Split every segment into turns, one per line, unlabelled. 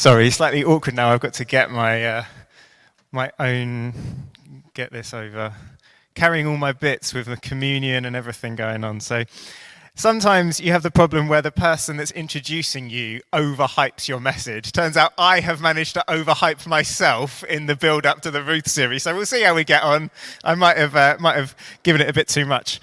Sorry, slightly awkward now. I've got to get my uh, my own get this over. Carrying all my bits with the communion and everything going on. So sometimes you have the problem where the person that's introducing you overhypes your message. Turns out I have managed to overhype myself in the build up to the Ruth series. So we'll see how we get on. I might have uh, might have given it a bit too much.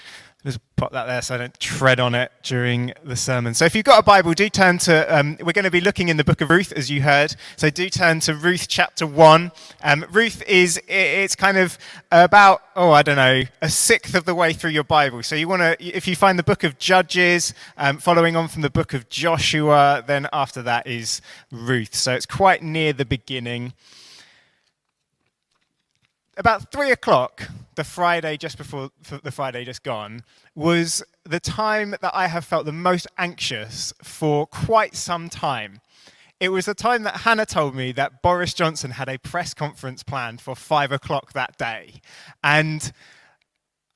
Just pop that there so I don't tread on it during the sermon. So if you've got a Bible, do turn to, um, we're going to be looking in the book of Ruth, as you heard. So do turn to Ruth chapter 1. Um, Ruth is, it's kind of about, oh, I don't know, a sixth of the way through your Bible. So you want to, if you find the book of Judges, um, following on from the book of Joshua, then after that is Ruth. So it's quite near the beginning about three o'clock, the Friday just before the Friday just gone, was the time that I have felt the most anxious for quite some time. It was the time that Hannah told me that Boris Johnson had a press conference planned for five o'clock that day. And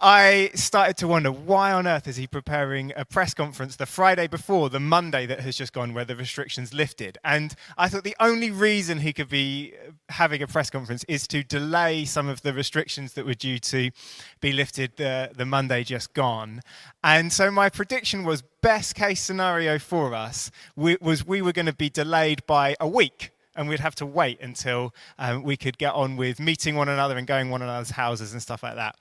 I started to wonder why on earth is he preparing a press conference the Friday before the Monday that has just gone where the restrictions lifted. And I thought the only reason he could be having a press conference is to delay some of the restrictions that were due to be lifted the, the Monday just gone. And so my prediction was best case scenario for us was we were going to be delayed by a week and we'd have to wait until um, we could get on with meeting one another and going one another's houses and stuff like that.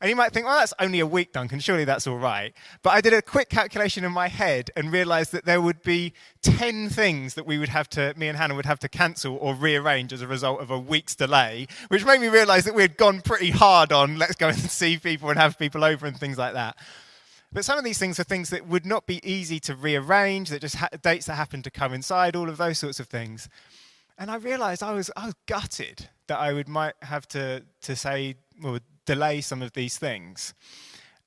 And you might think, well, that's only a week, Duncan. Surely that's all right. But I did a quick calculation in my head and realized that there would be 10 things that we would have to, me and Hannah would have to cancel or rearrange as a result of a week's delay, which made me realize that we had gone pretty hard on let's go and see people and have people over and things like that. But some of these things are things that would not be easy to rearrange, that just ha- dates that happen to coincide, all of those sorts of things. And I realized I was, I was gutted that I would might have to, to say, or delay some of these things.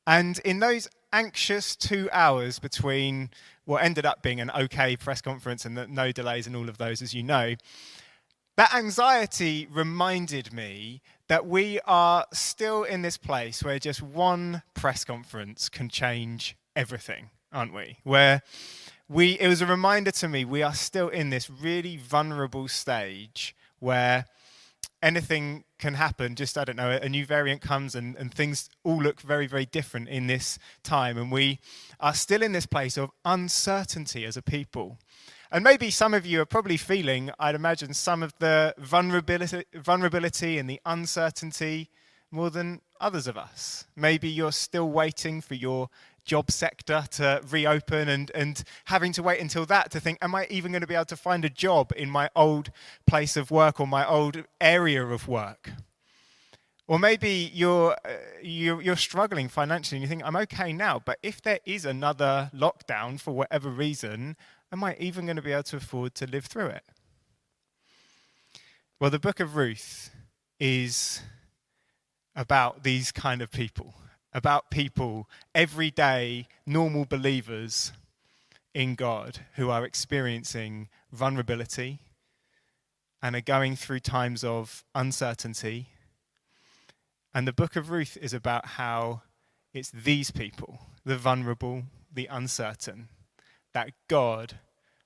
And in those anxious two hours between what ended up being an okay press conference and no delays and all of those, as you know, that anxiety reminded me that we are still in this place where just one press conference can change everything, aren't we? Where we, it was a reminder to me we are still in this really vulnerable stage where anything can happen. Just, I don't know, a new variant comes and, and things all look very, very different in this time. And we are still in this place of uncertainty as a people. And maybe some of you are probably feeling, I'd imagine, some of the vulnerability, vulnerability and the uncertainty more than others of us. Maybe you're still waiting for your job sector to reopen and, and having to wait until that to think, am I even going to be able to find a job in my old place of work or my old area of work? Or maybe you're, uh, you're, you're, struggling financially and you think, I'm okay now, but if there is another lockdown for whatever reason, am I even going to be able to afford to live through it? Well, the book of Ruth is about these kind of people about people, everyday, normal believers in God who are experiencing vulnerability and are going through times of uncertainty. And the book of Ruth is about how it's these people, the vulnerable, the uncertain, that God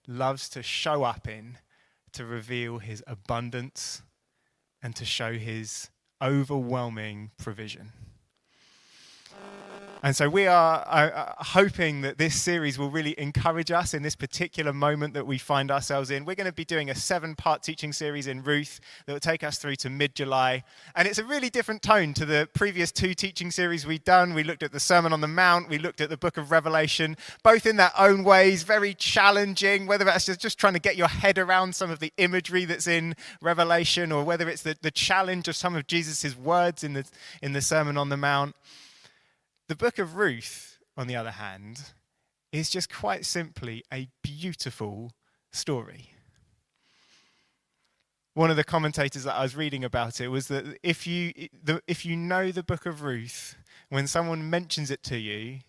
loves to show up in to reveal his abundance and to show his overwhelming provision. And so we are uh, uh, hoping that this series will really encourage us in this particular moment that we find ourselves in. We're going to be doing a seven part teaching series in Ruth that will take us through to mid July. And it's a really different tone to the previous two teaching series we've done. We looked at the Sermon on the Mount, we looked at the book of Revelation, both in their own ways, very challenging, whether that's just, trying to get your head around some of the imagery that's in Revelation or whether it's the, the challenge of some of Jesus' words in the, in the Sermon on the Mount. The book of Ruth, on the other hand, is just quite simply a beautiful story. One of the commentators that I was reading about it was that if you, if you know the book of Ruth, when someone mentions it to you,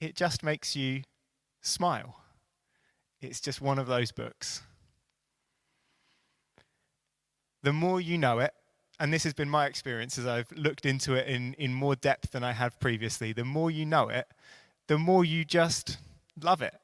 it just makes you smile. It's just one of those books. The more you know it, and this has been my experience as I've looked into it in, in more depth than I have previously, the more you know it, the more you just love it.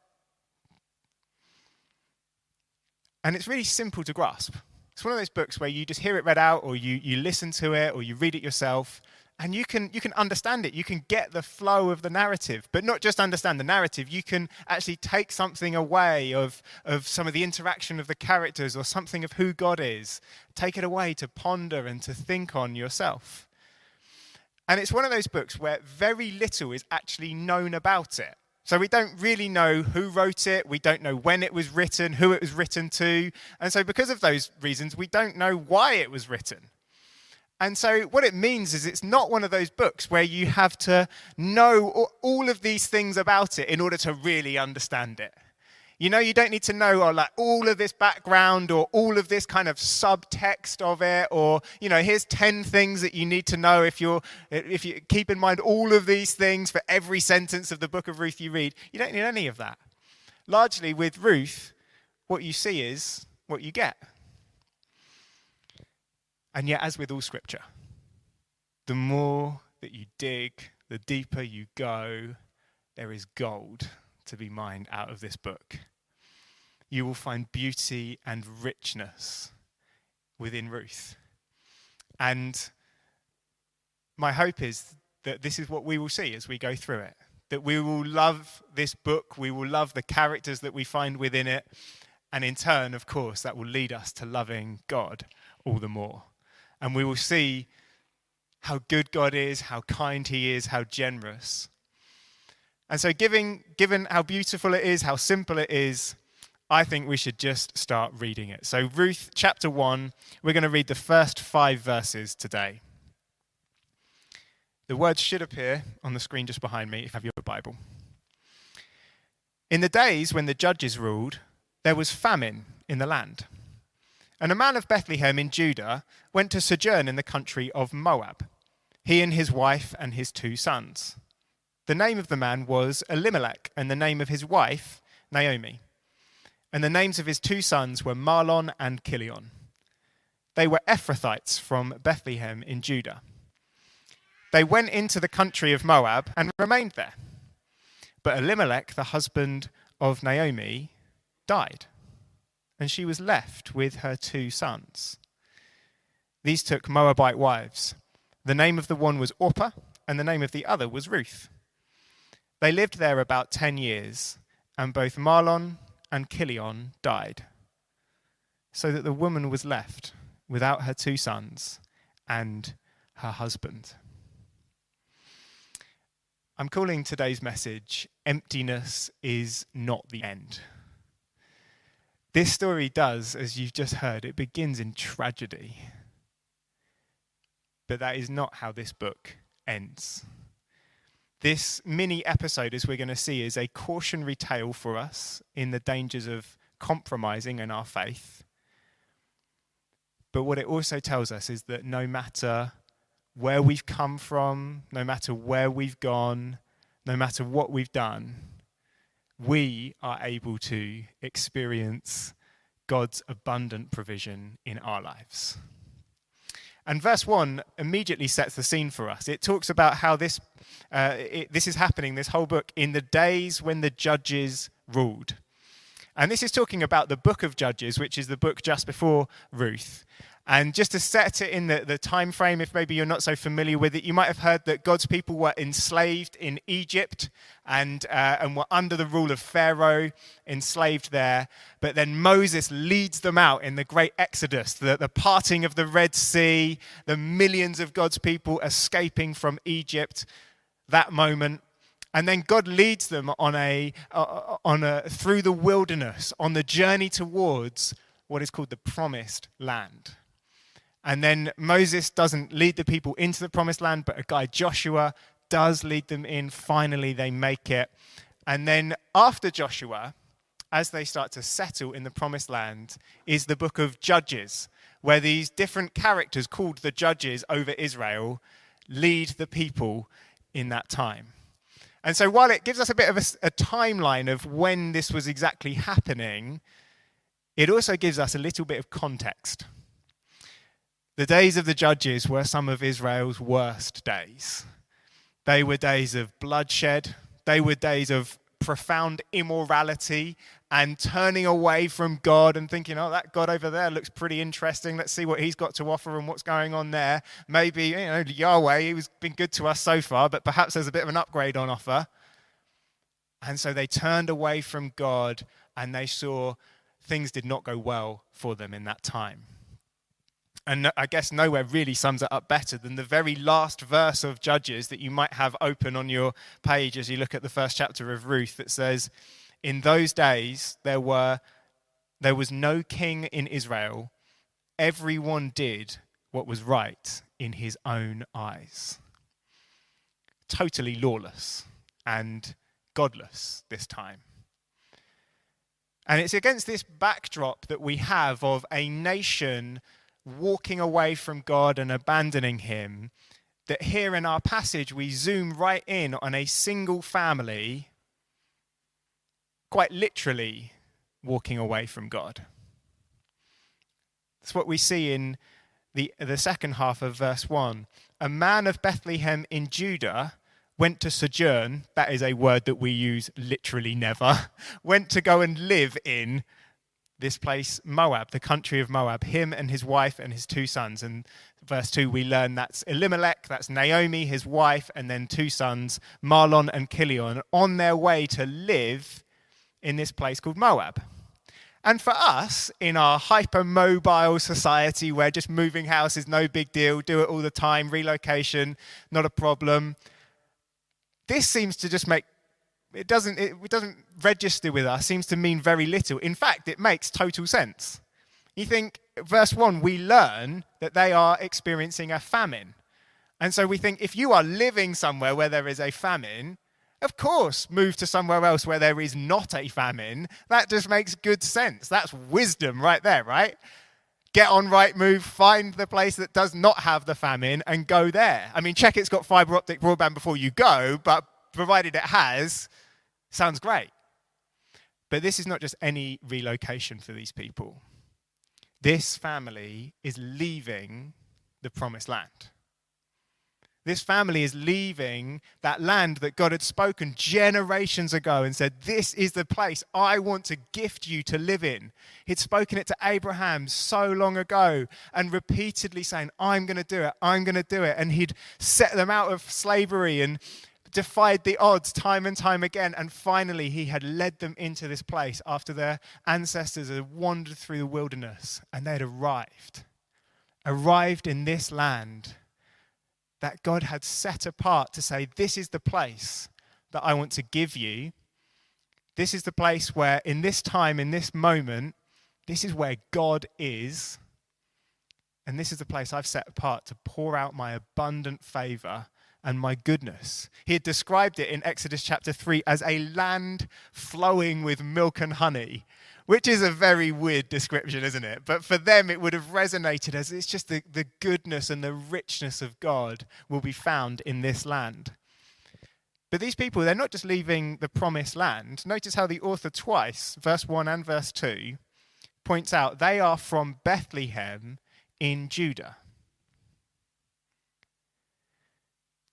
And it's really simple to grasp. It's one of those books where you just hear it read out, or you, you listen to it, or you read it yourself, and you can, you can understand it. You can get the flow of the narrative, but not just understand the narrative. You can actually take something away of, of some of the interaction of the characters or something of who God is, take it away to ponder and to think on yourself. And it's one of those books where very little is actually known about it. So we don't really know who wrote it, we don't know when it was written, who it was written to. And so, because of those reasons, we don't know why it was written. And so, what it means is it's not one of those books where you have to know all of these things about it in order to really understand it. You know, you don't need to know or like all of this background or all of this kind of subtext of it, or you know, here's ten things that you need to know if you're if you keep in mind all of these things for every sentence of the book of Ruth you read. You don't need any of that. Largely with Ruth, what you see is what you get. And yet, as with all scripture, the more that you dig, the deeper you go, there is gold to be mined out of this book. You will find beauty and richness within Ruth. And my hope is that this is what we will see as we go through it. That we will love this book, we will love the characters that we find within it, and in turn, of course, that will lead us to loving God all the more and we will see how good God is, how kind He is, how generous. And so, given, given how beautiful it is, how simple it is, I think we should just start reading it. So, Ruth chapter 1, we're going to read the first five verses today. The words should appear on the screen just behind me if you have your Bible. In the days when the judges ruled, there was famine in the land. And a man of Bethlehem in Judah went to sojourn in the country of Moab, he and his wife and his two sons. The name of the man was Elimelech, and the name of his wife, Naomi. And the names of his two sons were Mahlon and Chilion. They were Ephrathites from Bethlehem in Judah. They went into the country of Moab and remained there. But Elimelech, the husband of Naomi, died and she was left with her two sons. These took Moabite wives. The name of the one was Orpah, and the name of the other was Ruth. They lived there about ten years, and both Mahlon and Chilion died, so that the woman was left without her two sons and her husband. I'm calling today's message Emptiness is Not the End. This story does, as you've just heard, it begins in tragedy. But that is not how this book ends. This mini episode, as we're going to see, is a cautionary tale for us in the dangers of compromising in our faith. But what it also tells us is that no matter where we've come from, no matter where we've gone, no matter what we've done, we are able to experience God's abundant provision in our lives. And verse 1 immediately sets the scene for us. It talks about how this, uh, it, this is happening, this whole book, in the days when the judges ruled. And this is talking about the book of Judges, which is the book just before Ruth. And just to set it in the, the time frame, if maybe you're not so familiar with it, you might have heard that God's people were enslaved in Egypt and, uh, and were under the rule of Pharaoh, enslaved there. But then Moses leads them out in the great Exodus, the, the parting of the Red Sea, the millions of God's people escaping from Egypt, that moment. And then God leads them on a, uh, on a, through the wilderness, on the journey towards what is called the promised land. And then Moses doesn't lead the people into the promised land, but a guy, Joshua, does lead them in. Finally, they make it. And then after Joshua, as they start to settle in the promised land, is the book of Judges, where these different characters called the judges over Israel lead the people in that time. And so while it gives us a bit of a, a timeline of when this was exactly happening, it also gives us a little bit of context. The days of the judges were some of Israel's worst days. They were days of bloodshed, they were days of profound immorality and turning away from God and thinking, oh, that God over there looks pretty interesting. Let's see what he's got to offer and what's going on there. Maybe, you know, Yahweh, he's been good to us so far, but perhaps there's a bit of an upgrade on offer. And so they turned away from God and they saw things did not go well for them in that time. And I guess nowhere really sums it up better than the very last verse of Judges that you might have open on your page as you look at the first chapter of Ruth that says, In those days there were there was no king in Israel. Everyone did what was right in his own eyes. Totally lawless and godless this time. And it's against this backdrop that we have of a nation walking away from God and abandoning Him, that here in our passage we zoom right in on a single family, quite literally walking away from God. That's what we see in the, the second half of verse 1. A man of Bethlehem in Judah went to sojourn, that is a word that we use literally never, went to go and live in this place, Moab, the country of Moab, him and his wife and his two sons. And verse 2, we learn that's Elimelech, that's Naomi, his wife, and then two sons, Mahlon and Chilion, on their way to live in this place called Moab. And for us, in our hyper-mobile society where just moving house is no big deal, do it all the time, relocation, not a problem, this seems to just make it doesn't, it, it doesn't register with us, seems to mean very little. In fact, it makes total sense. You think, verse 1, we learn that they are experiencing a famine. And so we think if you are living somewhere where there is a famine, of course, move to somewhere else where there is not a famine. That just makes good sense. That's wisdom right there, right? Get on Rightmove, find the place that does not have the famine, and go there. I mean, check it's got fiber optic broadband before you go, but provided it has, Sounds great. But this is not just any relocation for these people. This family is leaving the promised land. This family is leaving that land that God had spoken generations ago and said, This is the place I want to gift you to live in. He'd spoken it to Abraham so long ago and repeatedly saying, I'm going to do it, I'm going to do it. And he'd set them out of slavery and defied the odds time and time again. And finally, he had led them into this place after their ancestors had wandered through the wilderness and they had arrived. Arrived in this land that God had set apart to say, This is the place that I want to give you. This is the place where, in this time, in this moment, this is where God is. And this is the place I've set apart to pour out my abundant favor and my goodness. He had described it in Exodus chapter 3 as a land flowing with milk and honey, which is a very weird description, isn't it? But for them, it would have resonated as it's just the, the goodness and the richness of God will be found in this land. But these people, they're not just leaving the promised land. Notice how the author twice, verse 1 and verse 2, points out they are from Bethlehem in Judah.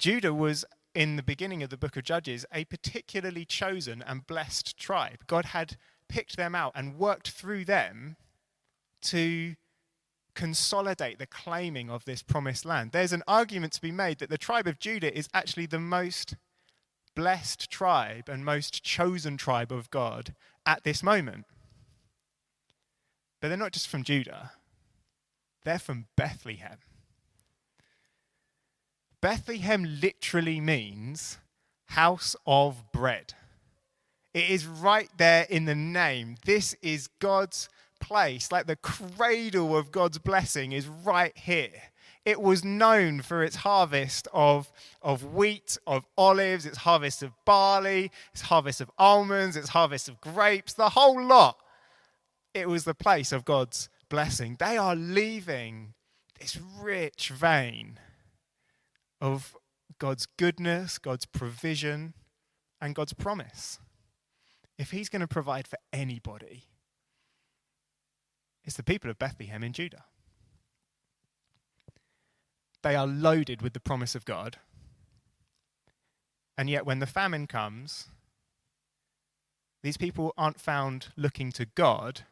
Judah was, in the beginning of the book of Judges, a particularly chosen and blessed tribe. God had picked them out and worked through them to consolidate the claiming of this promised land. There's an argument to be made that the tribe of Judah is actually the most blessed tribe and most chosen tribe of God at this moment. But they're not just from Judah, they're from Bethlehem. Bethlehem literally means house of bread. It is right there in the name. This is God's place, like the cradle of God's blessing is right here. It was known for its harvest of, of wheat, of olives, its harvest of barley, its harvest of almonds, its harvest of grapes, the whole lot. It was the place of God's blessing. They are leaving this rich vein of God's goodness, God's provision, and God's promise. If He's going to provide for anybody, it's the people of Bethlehem in Judah. They are loaded with the promise of God. And yet, when the famine comes, these people aren't found looking to God,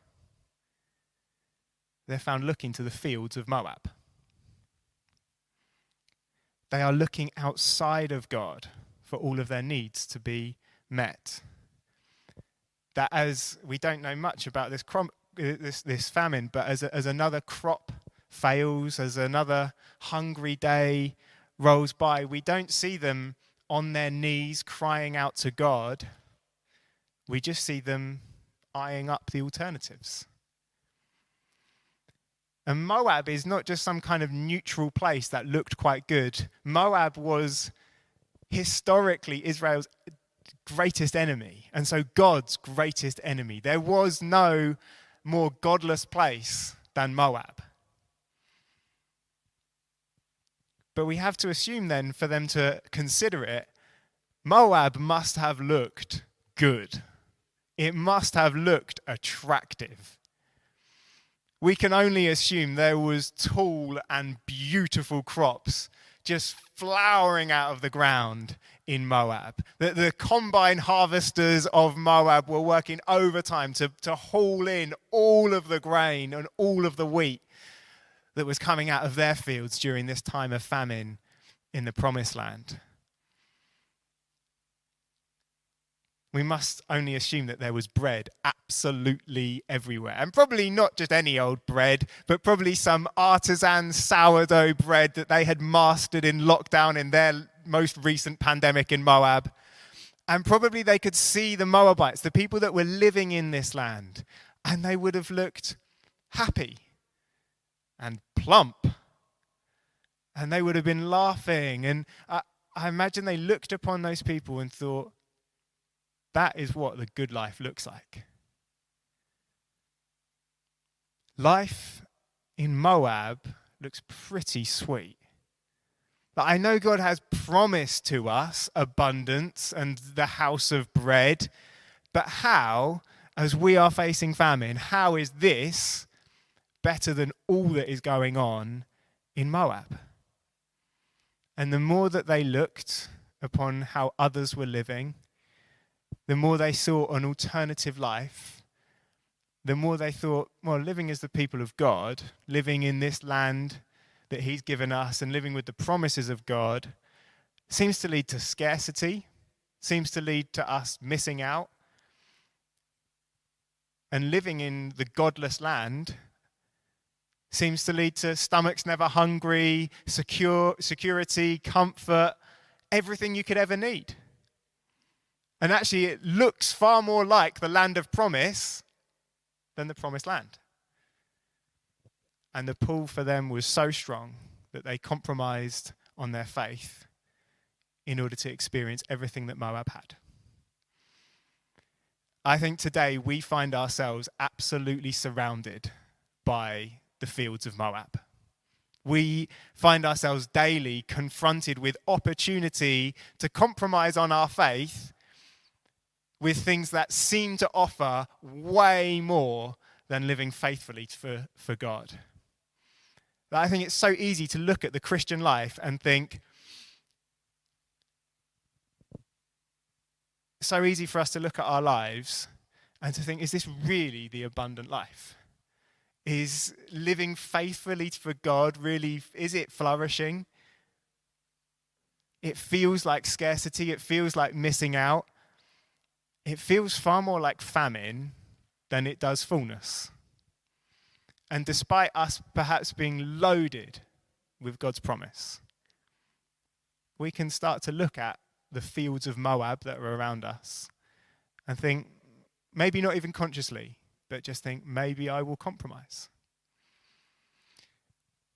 they're found looking to the fields of Moab. They are looking outside of God for all of their needs to be met. That, as we don't know much about this, crom- uh, this, this famine, but as, a, as another crop fails, as another hungry day rolls by, we don't see them on their knees crying out to God. We just see them eyeing up the alternatives. And Moab is not just some kind of neutral place that looked quite good. Moab was historically Israel's greatest enemy, and so God's greatest enemy. There was no more godless place than Moab. But we have to assume then, for them to consider it, Moab must have looked good. It must have looked attractive. We can only assume there was tall and beautiful crops just flowering out of the ground in Moab. The, the combine harvesters of Moab were working overtime to, to haul in all of the grain and all of the wheat that was coming out of their fields during this time of famine in the promised land. We must only assume that there was bread absolutely everywhere. And probably not just any old bread, but probably some artisan sourdough bread that they had mastered in lockdown in their most recent pandemic in Moab. And probably they could see the Moabites, the people that were living in this land, and they would have looked happy and plump. And they would have been laughing. And I, I imagine they looked upon those people and thought, that is what the good life looks like. Life in Moab looks pretty sweet. But I know God has promised to us abundance and the house of bread. But how, as we are facing famine, how is this better than all that is going on in Moab? And the more that they looked upon how others were living, the more they saw an alternative life, the more they thought, well, living as the people of God, living in this land that He's given us and living with the promises of God seems to lead to scarcity, seems to lead to us missing out. And living in the godless land seems to lead to stomachs never hungry, secure, security, comfort, everything you could ever need. And actually, it looks far more like the land of promise than the promised land. And the pull for them was so strong that they compromised on their faith in order to experience everything that Moab had. I think today we find ourselves absolutely surrounded by the fields of Moab. We find ourselves daily confronted with opportunity to compromise on our faith with things that seem to offer way more than living faithfully for, for God. I think it's so easy to look at the Christian life and think, so easy for us to look at our lives and to think, is this really the abundant life? Is living faithfully for God really, is it flourishing? It feels like scarcity, it feels like missing out it feels far more like famine than it does fullness. And despite us perhaps being loaded with God's promise, we can start to look at the fields of Moab that are around us and think, maybe not even consciously, but just think, maybe I will compromise.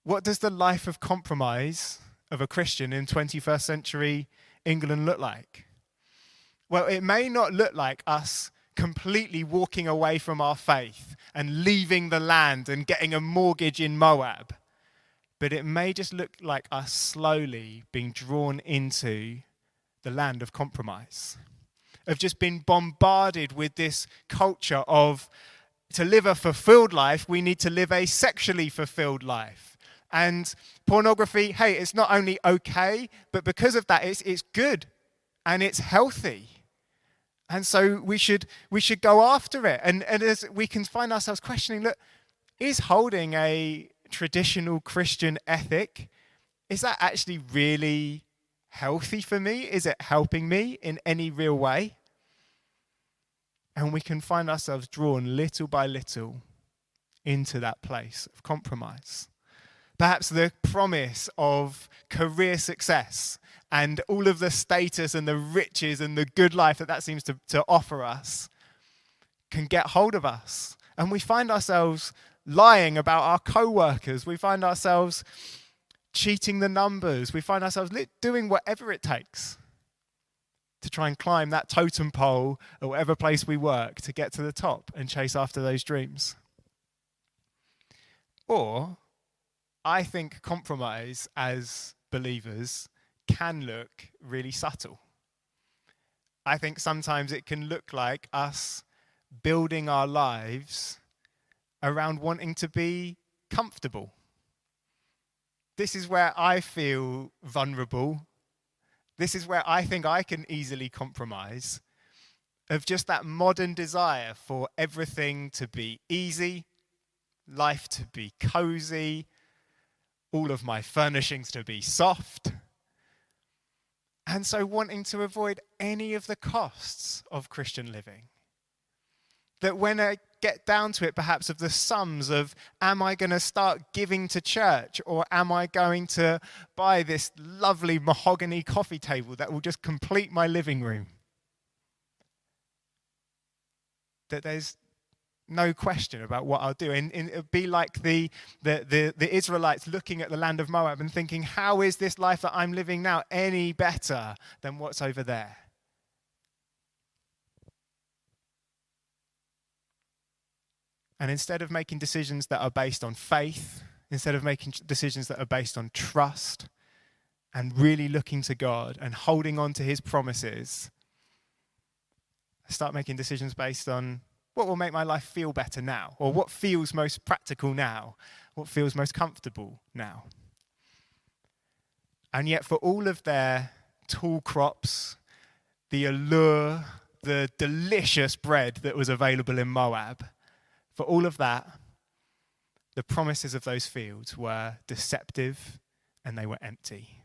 What does the life of compromise of a Christian in 21st century England look like? Well, it may not look like us completely walking away from our faith and leaving the land and getting a mortgage in Moab, but it may just look like us slowly being drawn into the land of compromise, of just being bombarded with this culture of to live a fulfilled life, we need to live a sexually fulfilled life. And pornography, hey, it's not only okay, but because of that, it's, it's good and it's healthy. And so we should, we should go after it. And, and as we can find ourselves questioning look, is holding a traditional Christian ethic, is that actually really healthy for me? Is it helping me in any real way? And we can find ourselves drawn little by little into that place of compromise. Perhaps the promise of career success and all of the status and the riches and the good life that that seems to, to offer us can get hold of us. And we find ourselves lying about our co workers. We find ourselves cheating the numbers. We find ourselves doing whatever it takes to try and climb that totem pole at whatever place we work to get to the top and chase after those dreams. Or I think compromise as believers can look really subtle. I think sometimes it can look like us building our lives around wanting to be comfortable. This is where I feel vulnerable. This is where I think I can easily compromise of just that modern desire for everything to be easy, life to be cozy, all of my furnishings to be soft. And so, wanting to avoid any of the costs of Christian living. That when I get down to it, perhaps of the sums of, am I going to start giving to church or am I going to buy this lovely mahogany coffee table that will just complete my living room? That there's no question about what I'll do. And, and it would be like the, the, the, the, Israelites looking at the land of Moab and thinking, how is this life that I'm living now any better than what's over there? And instead of making decisions that are based on faith, instead of making decisions that are based on trust and really looking to God and holding on to his promises, I start making decisions based on what will make my life feel better now? Or what feels most practical now? What feels most comfortable now? And yet, for all of their tall crops, the allure, the delicious bread that was available in Moab, for all of that, the promises of those fields were deceptive and they were empty.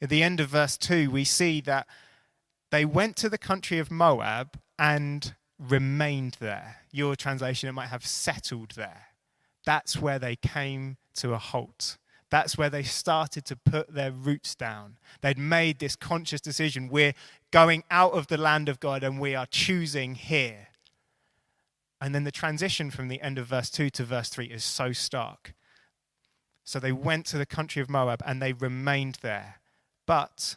At the end of verse 2, we see that they went to the country of Moab and remained there. Your translation, it might have settled there. That's where they came to a halt. That's where they started to put their roots down. They'd made this conscious decision we're going out of the land of God and we are choosing here. And then the transition from the end of verse 2 to verse 3 is so stark. So they went to the country of Moab and they remained there. But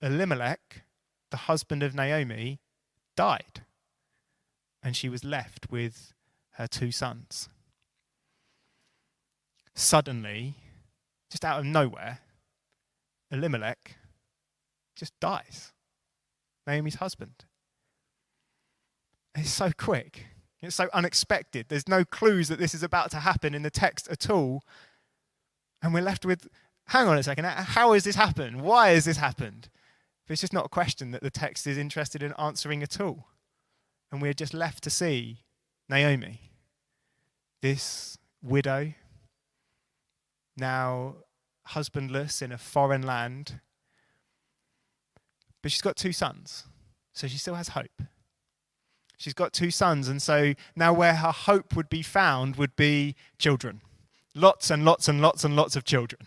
Elimelech, the husband of Naomi, died and she was left with her two sons. Suddenly, just out of nowhere, Elimelech just dies. Naomi's husband. It's so quick. It's so unexpected. There's no clues that this is about to happen in the text at all. And we're left with hang on a second, how has this happened? Why has this happened? But it's just not a question that the text is interested in answering at all and we're just left to see Naomi, this widow, now husbandless in a foreign land. But she's got two sons, so she still has hope. She's got two sons, and so now where her hope would be found would be children. Lots and lots and lots and lots of children.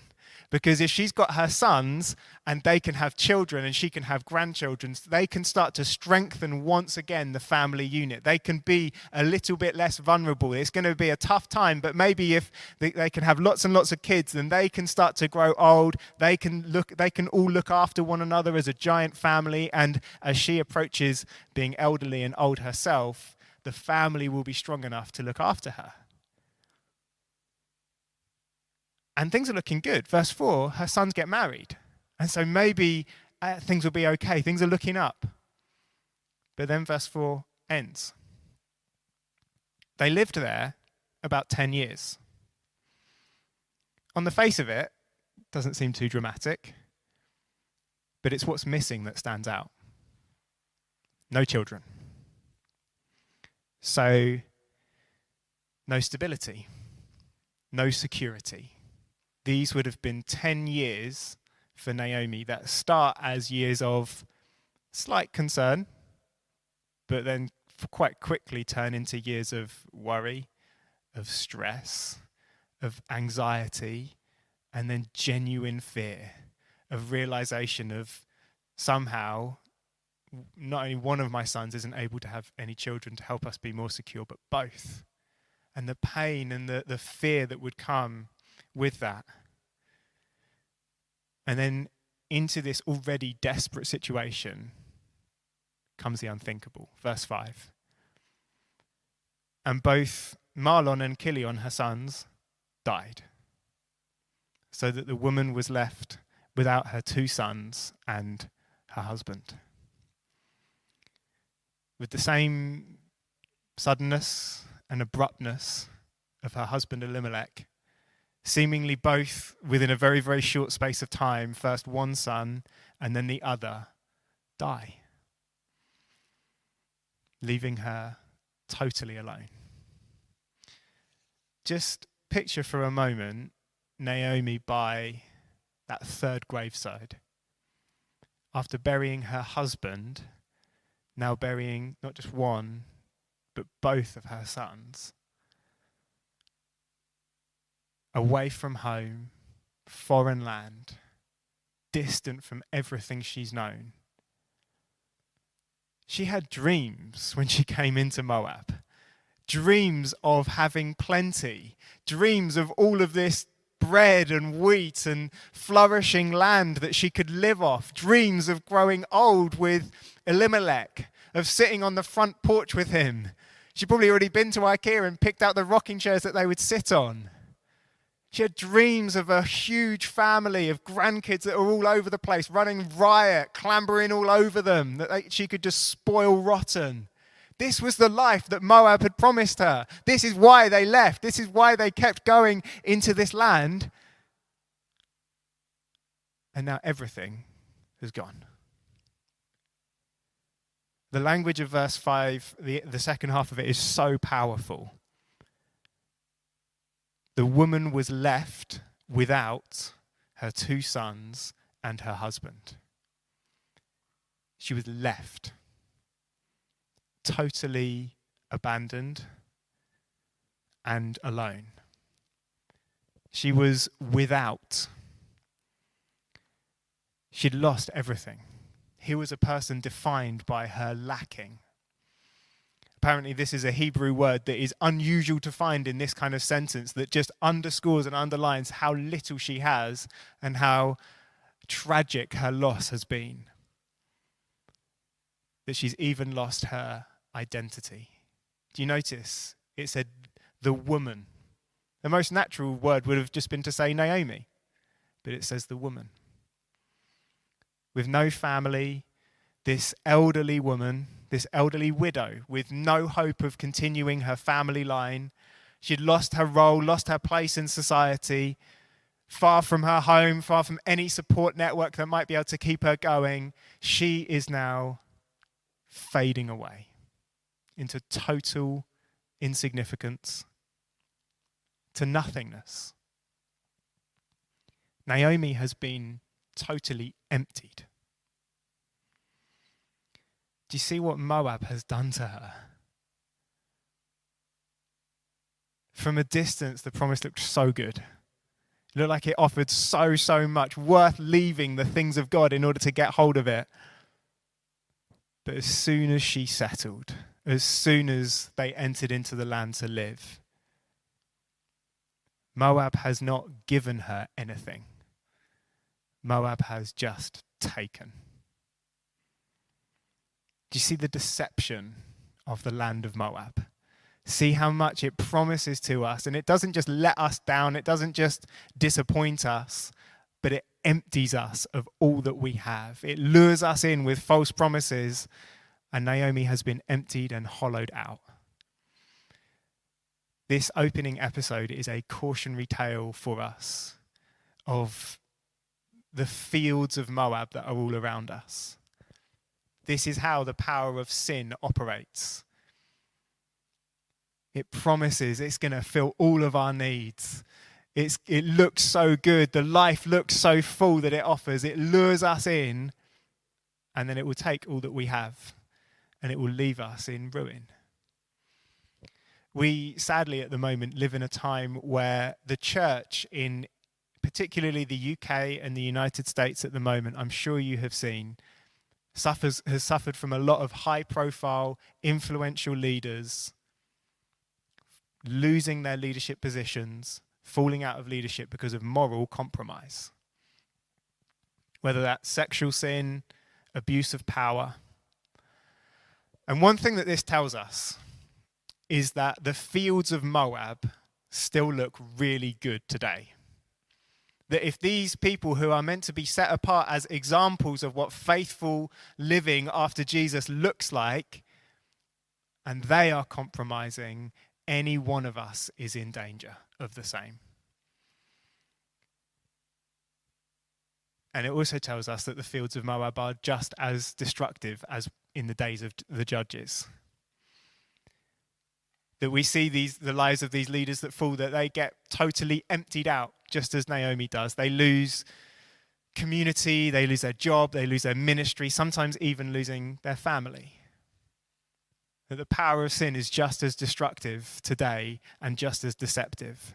Because if she's got her sons and they can have children and she can have grandchildren, they can start to strengthen once again the family unit. They can be a little bit less vulnerable. It's going to be a tough time, but maybe if they, they can have lots and lots of kids, then they can start to grow old. They can look. They can all look after one another as a giant family. And as she approaches being elderly and old herself, the family will be strong enough to look after her. And things are looking good. Verse 4 her sons get married. And so maybe uh, things will be okay. Things are looking up. But then verse 4 ends. They lived there about 10 years. On the face of it, doesn't seem too dramatic, but it's what's missing that stands out. no children. So, no stability, no security. These would have been 10 years for Naomi that start as years of slight concern, but then quite quickly turn into years of worry, of stress, of anxiety, and then genuine fear, of realization of somehow not only one of my sons isn't able to have any children to help us be more secure, but both. And the pain and the, the fear that would come with that. And then into this already desperate situation comes the unthinkable. Verse 5. And both Mahlon and Chilion, her sons, died, so that the woman was left without her two sons and her husband. With the same suddenness and abruptness of her husband Elimelech, seemingly both within a very, very short space of time, first one son and then the other, die, leaving her totally alone. Just picture for a moment Naomi by that third graveside. After burying her husband, now burying not just one, but both of her sons. Away from home, foreign land, distant from everything she's known. She had dreams when she came into Moab dreams of having plenty, dreams of all of this bread and wheat and flourishing land that she could live off, dreams of growing old with Elimelech, of sitting on the front porch with him. She'd probably already been to IKEA and picked out the rocking chairs that they would sit on. She had dreams of a huge family of grandkids that were all over the place, running riot, clambering all over them, that they, she could just spoil rotten. This was the life that Moab had promised her. This is why they left. This is why they kept going into this land. And now everything has gone. The language of verse 5, the, the second half of it, is so powerful. The woman was left without her two sons and her husband. She was left totally abandoned and alone. She was without. She'd lost everything. Here was a person defined by her lacking. Apparently, this is a Hebrew word that is unusual to find in this kind of sentence that just underscores and underlines how little she has and how tragic her loss has been. That she's even lost her identity. Do you notice? It said the woman. The most natural word would have just been to say Naomi, but it says the woman. With no family, this elderly woman, this elderly widow, with no hope of continuing her family line. She'd lost her role, lost her place in society, far from her home, far from any support network that might be able to keep her going. She is now fading away into total insignificance, to nothingness. Naomi has been totally emptied. Do you see what Moab has done to her? From a distance, the promise looked so good. It looked like it offered so, so much, worth leaving the things of God in order to get hold of it. But as soon as she settled, as soon as they entered into the land to live. Moab has not given her anything, Moab has just taken. Do you see the deception of the land of Moab? See how much it promises to us, and it doesn't just let us down, it doesn't just disappoint us, but it empties us of all that we have. It lures us in with false promises and Naomi has been emptied and hollowed out. This opening episode is a cautionary tale for us of the fields of Moab that are all around us. This is how the power of sin operates. It promises it's going to fill all of our needs. It's, it looks so good. The life looks so full that it offers. It lures us in, and then it will take all that we have and it will leave us in ruin. We sadly at the moment live in a time where the church in particularly the UK and the United States at the moment, I'm sure you have seen, suffers, has suffered from a lot of high profile, influential leaders losing their leadership positions, falling out of leadership because of moral compromise. Whether that's sexual sin, abuse of power. And one thing that this tells us is that the fields of Moab still look really good today that if these people who are meant to be set apart as examples of what faithful living after Jesus looks like, and they are compromising, any one of us is in danger of the same. And it also tells us that the fields of Moab are just as destructive as in the days of the judges that we see these the lives of these leaders that fall that they get totally emptied out just as Naomi does. They lose community they lose their job they lose their ministry sometimes even losing their family. That the power of sin is just as destructive today and just as deceptive.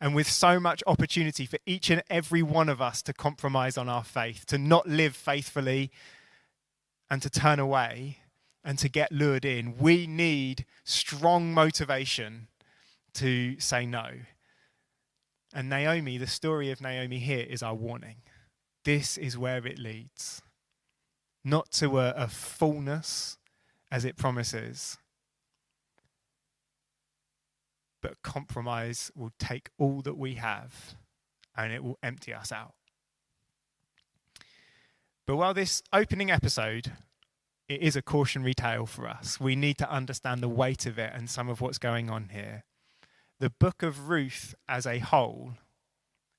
And with so much opportunity for each and every one of us to compromise on our faith to not live faithfully and to turn away and to get lured in, we need strong motivation to say no. And Naomi, the story of Naomi here is our warning. This is where it leads. Not to a, a fullness as it promises, but compromise will take all that we have and it will empty us out. But while this opening episode it is a cautionary tale for us. We need to understand the weight of it and some of what's going on here. The book of Ruth as a whole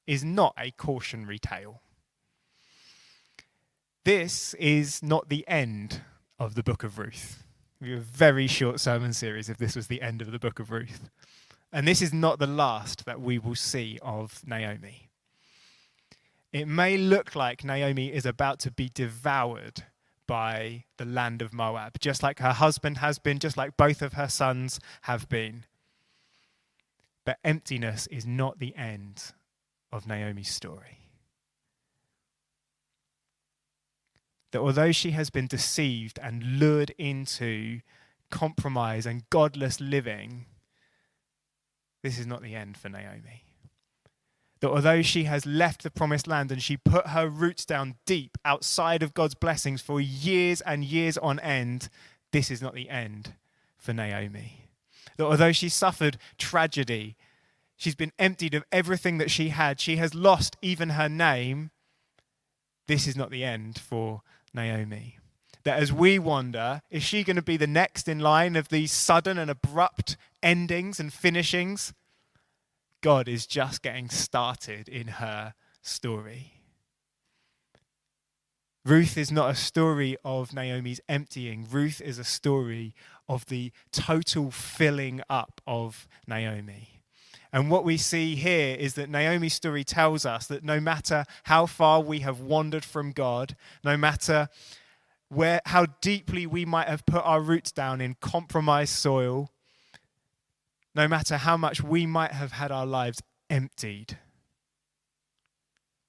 is not a cautionary tale. This is not the end of the book of Ruth. We have a very short sermon series if this was the end of the book of Ruth. And this is not the last that we will see of Naomi. It may look like Naomi is about to be devoured by the land of Moab, just like her husband has been, just like both of her sons have been. But emptiness is not the end of Naomi's story. That although she has been deceived and lured into compromise and godless living, this is not the end for Naomi that although she has left the promised land and she put her roots down deep outside of God's blessings for years and years on end, this is not the end for Naomi. That although she suffered tragedy, she's been emptied of everything that she had, she has lost even her name, this is not the end for Naomi. That as we wonder, is she going to be the next in line of these sudden and abrupt endings and finishings? God is just getting started in her story. Ruth is not a story of Naomi's emptying. Ruth is a story of the total filling up of Naomi. And what we see here is that Naomi's story tells us that no matter how far we have wandered from God, no matter where, how deeply we might have put our roots down in compromised soil, no matter how much we might have had our lives emptied,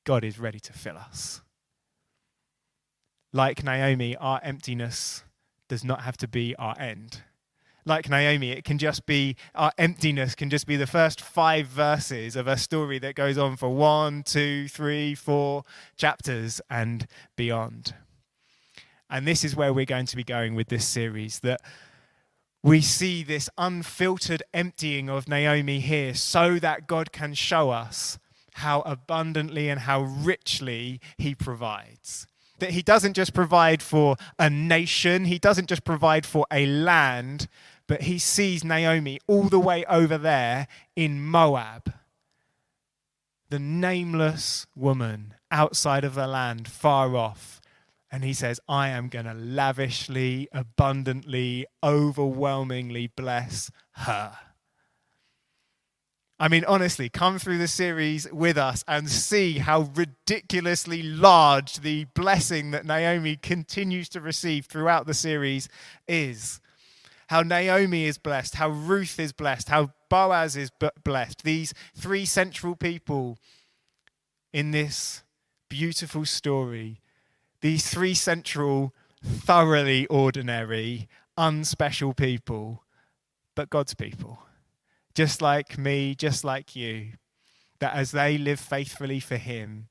God is ready to fill us. Like Naomi, our emptiness does not have to be our end. Like Naomi, it can just be, our emptiness can just be the first five verses of a story that goes on for one, two, three, four chapters and beyond. And this is where we're going to be going with this series that we see this unfiltered emptying of Naomi here so that God can show us how abundantly and how richly He provides. That He doesn't just provide for a nation, He doesn't just provide for a land, but He sees Naomi all the way over there in Moab, the nameless woman outside of the land, far off. And he says, I am going to lavishly, abundantly, overwhelmingly bless her. I mean, honestly, come through the series with us and see how ridiculously large the blessing that Naomi continues to receive throughout the series is. How Naomi is blessed, how Ruth is blessed, how Boaz is blessed. These three central people in this beautiful story, these three central, thoroughly ordinary, unspecial people, but God's people just like me, just like you, that as they live faithfully for Him,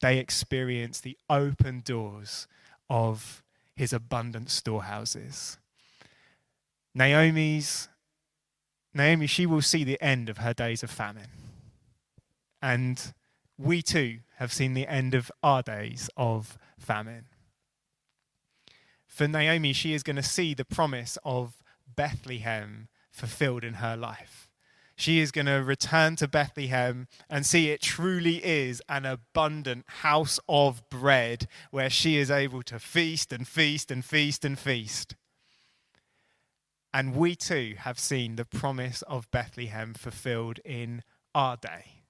they experience the open doors of His abundant storehouses. Naomi's Naomi, she will see the end of her days of famine. And we too have seen the end of our days of famine. For Naomi, she is going to see the promise of Bethlehem fulfilled in her life she is going to return to Bethlehem and see it truly is an abundant house of bread where she is able to feast and feast and feast and feast. And we too have seen the promise of Bethlehem fulfilled in our day,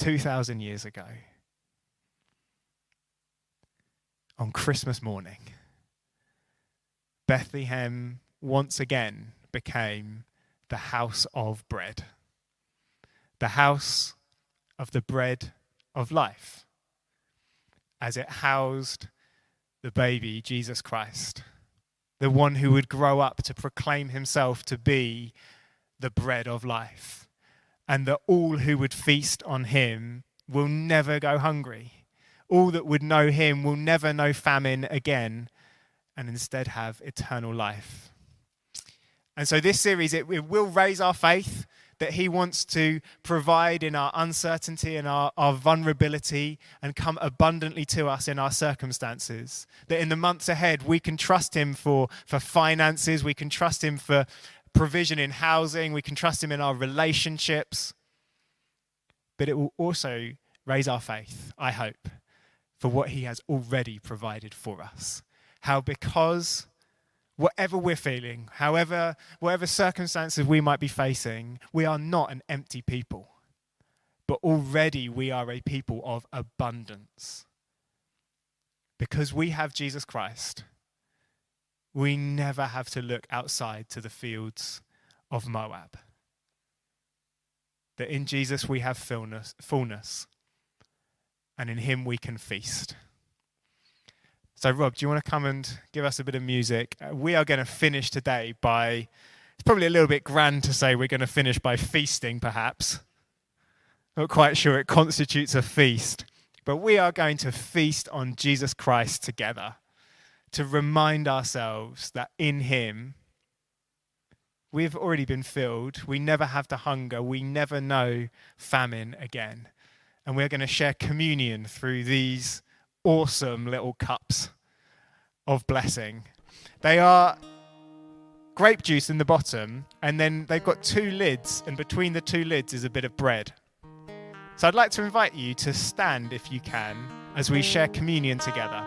2,000 years ago, on Christmas morning. Bethlehem once again became the house of bread, the house of the bread of life, as it housed the baby, Jesus Christ, the one who would grow up to proclaim himself to be the bread of life, and that all who would feast on him will never go hungry. All that would know him will never know famine again, and instead have eternal life. And so, this series, it, it, will raise our faith that He wants to provide in our uncertainty and our, our vulnerability and come abundantly to us in our circumstances. That in the months ahead, we can trust Him for, for finances, we can trust Him for provision in housing, we can trust Him in our relationships. But it will also raise our faith, I hope, for what He has already provided for us. How because whatever we're feeling, however, whatever circumstances we might be facing, we are not an empty people, but already we are a people of abundance. Because we have Jesus Christ, we never have to look outside to the fields of Moab. That in Jesus we have fullness, fullness and in him we can feast. So, Rob, do you want to come and give us a bit of music? Uh, we are going to finish today by, it's probably a little bit grand to say we're going to finish by feasting, perhaps. Not quite sure it constitutes a feast, but we are going to feast on Jesus Christ together to remind ourselves that in Him, we've already been filled. We never have to hunger. We never know famine again. And we're going to share communion through these awesome little cups of blessing. They are grape juice in the bottom, and then they've got two lids, and between the two lids is a bit of bread. So I'd like to invite you to stand, if you can, as we share communion together.